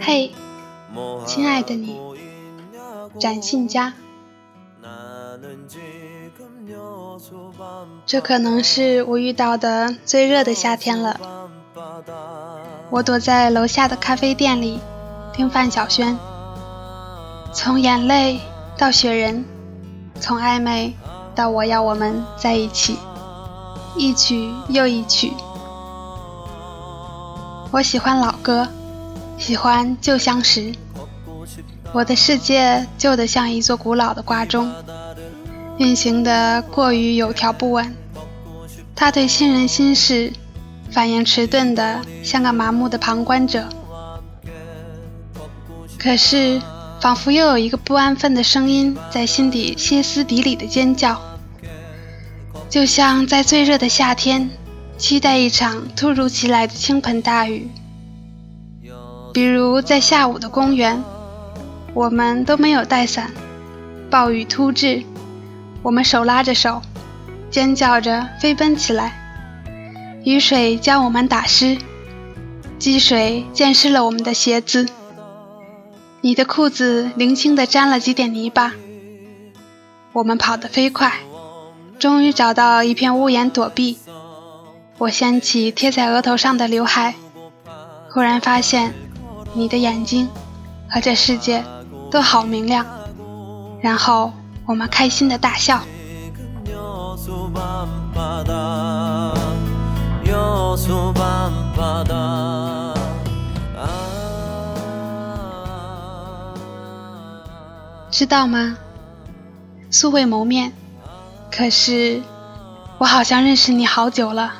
嘿，亲爱的你，展信佳。这可能是我遇到的最热的夏天了。我躲在楼下的咖啡店里听范晓萱，从眼泪到雪人，从暧昧到我要我们在一起，一曲又一曲。我喜欢老歌，喜欢旧相识。我的世界旧得像一座古老的挂钟，运行的过于有条不紊。他对新人心事反应迟钝的像个麻木的旁观者。可是，仿佛又有一个不安分的声音在心底歇斯底里的尖叫，就像在最热的夏天。期待一场突如其来的倾盆大雨，比如在下午的公园，我们都没有带伞，暴雨突至，我们手拉着手，尖叫着飞奔起来，雨水将我们打湿，积水溅湿了我们的鞋子，你的裤子零星地沾了几点泥巴，我们跑得飞快，终于找到一片屋檐躲避。我掀起贴在额头上的刘海，忽然发现你的眼睛和这世界都好明亮，然后我们开心的大笑。知道吗？素未谋面，可是我好像认识你好久了。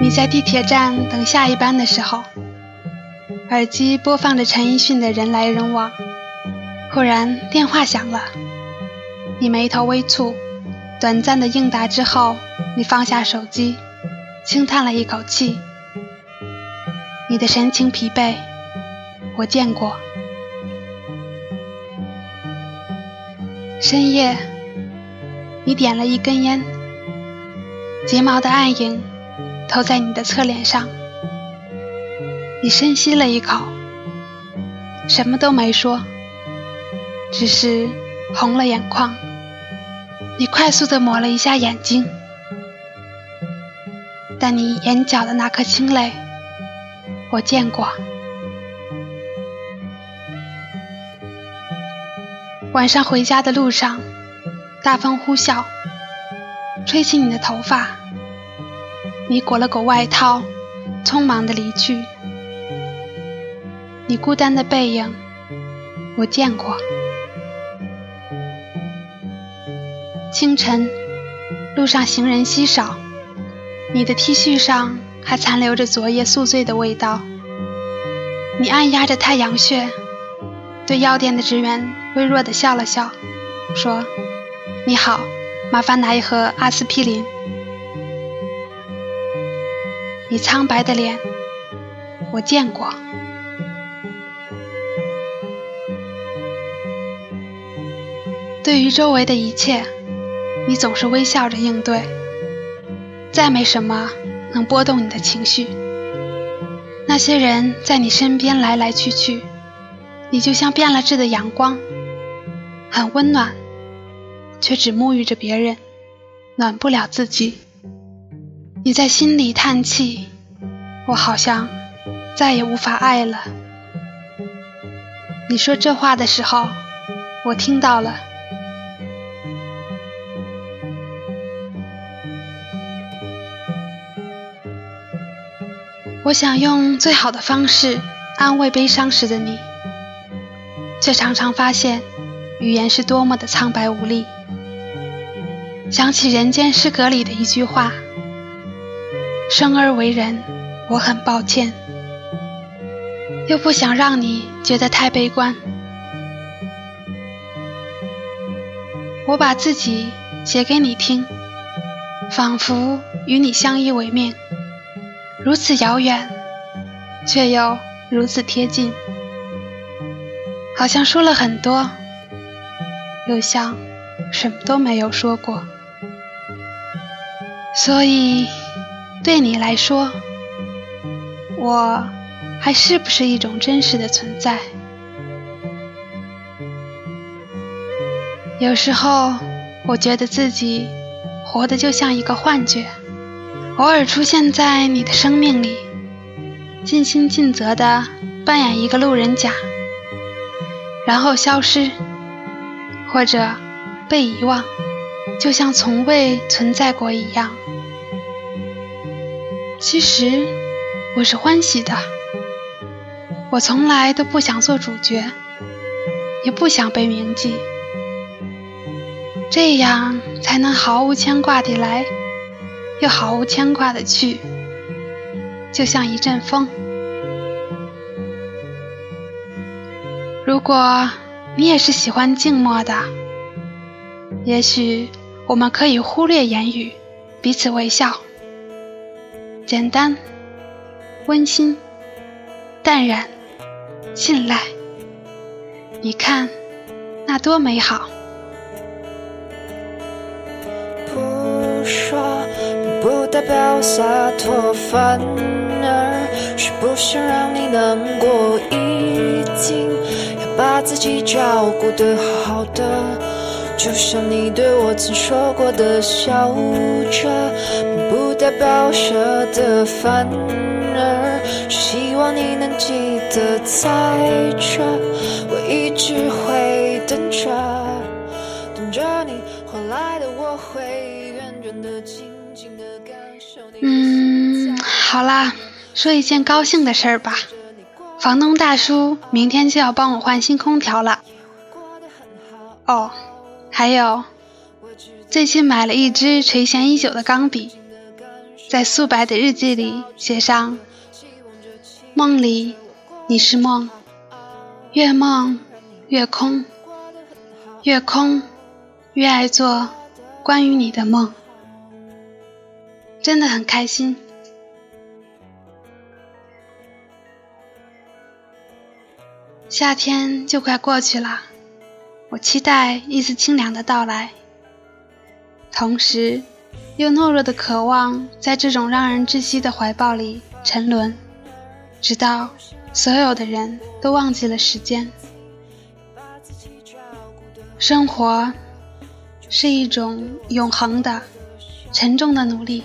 你在地铁站等下一班的时候，耳机播放着陈奕迅的人来人往，忽然电话响了，你眉头微蹙，短暂的应答之后，你放下手机，轻叹了一口气，你的神情疲惫，我见过。深夜，你点了一根烟，睫毛的暗影。投在你的侧脸上，你深吸了一口，什么都没说，只是红了眼眶。你快速地抹了一下眼睛，但你眼角的那颗清泪，我见过。晚上回家的路上，大风呼啸，吹起你的头发。你裹了裹外套，匆忙地离去。你孤单的背影，我见过。清晨，路上行人稀少，你的 T 恤上还残留着昨夜宿醉的味道。你按压着太阳穴，对药店的职员微弱地笑了笑，说：“你好，麻烦拿一盒阿司匹林。”你苍白的脸，我见过。对于周围的一切，你总是微笑着应对。再没什么能波动你的情绪。那些人在你身边来来去去，你就像变了质的阳光，很温暖，却只沐浴着别人，暖不了自己。你在心里叹气，我好像再也无法爱了。你说这话的时候，我听到了。我想用最好的方式安慰悲伤时的你，却常常发现语言是多么的苍白无力。想起《人间失格》里的一句话。生而为人，我很抱歉，又不想让你觉得太悲观。我把自己写给你听，仿佛与你相依为命，如此遥远，却又如此贴近，好像说了很多，又像什么都没有说过。所以，对你来说，我还是不是一种真实的存在？有时候，我觉得自己活得就像一个幻觉，偶尔出现在你的生命里，尽心尽责地扮演一个路人甲，然后消失，或者被遗忘，就像从未存在过一样。其实，我是欢喜的，我从来都不想做主角，也不想被铭记。这样才能毫无牵挂地来，又毫无牵挂地去，就像一阵风。如果你也是喜欢静默的，也许我们可以忽略言语，彼此微笑，简单、温馨、淡然、信赖。你看，那多美好！不说，不代表洒脱，反而是不想让你难过。已经把自己照顾得好好的，就像你对我曾说过的，笑着，不代表舍得，反而是希望你能记得，在这，我一直会等着，等着你回来的，我会远远的静静的。嗯，好啦，说一件高兴的事儿吧。房东大叔明天就要帮我换新空调了。哦，还有，最近买了一支垂涎已久的钢笔，在素白的日记里写上：梦里你是梦，越梦越空，越空越爱做关于你的梦。真的很开心。夏天就快过去了，我期待一丝清凉的到来，同时又懦弱的渴望在这种让人窒息的怀抱里沉沦，直到所有的人都忘记了时间。生活是一种永恒的、沉重的努力。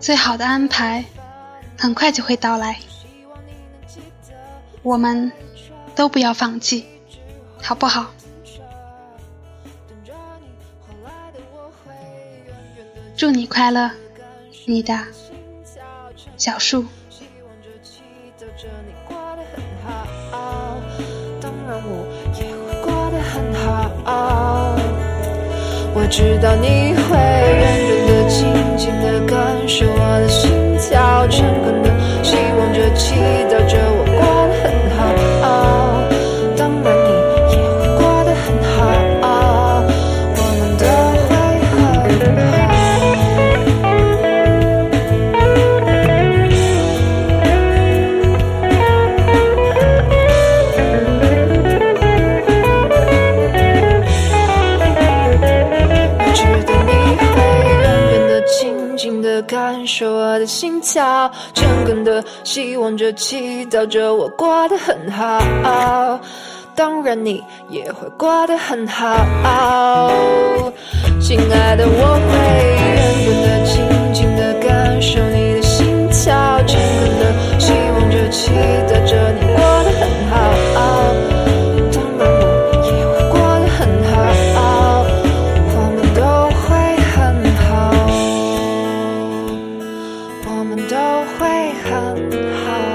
最好的安排很快就会到来，我们都不要放弃，好不好？祝你快乐，你的小树。我知道你会远远的、静静的感受我的心跳，诚恳的心跳，诚恳的希望着、祈祷着，我过得很好。当然，你也会过得很好，都会很好。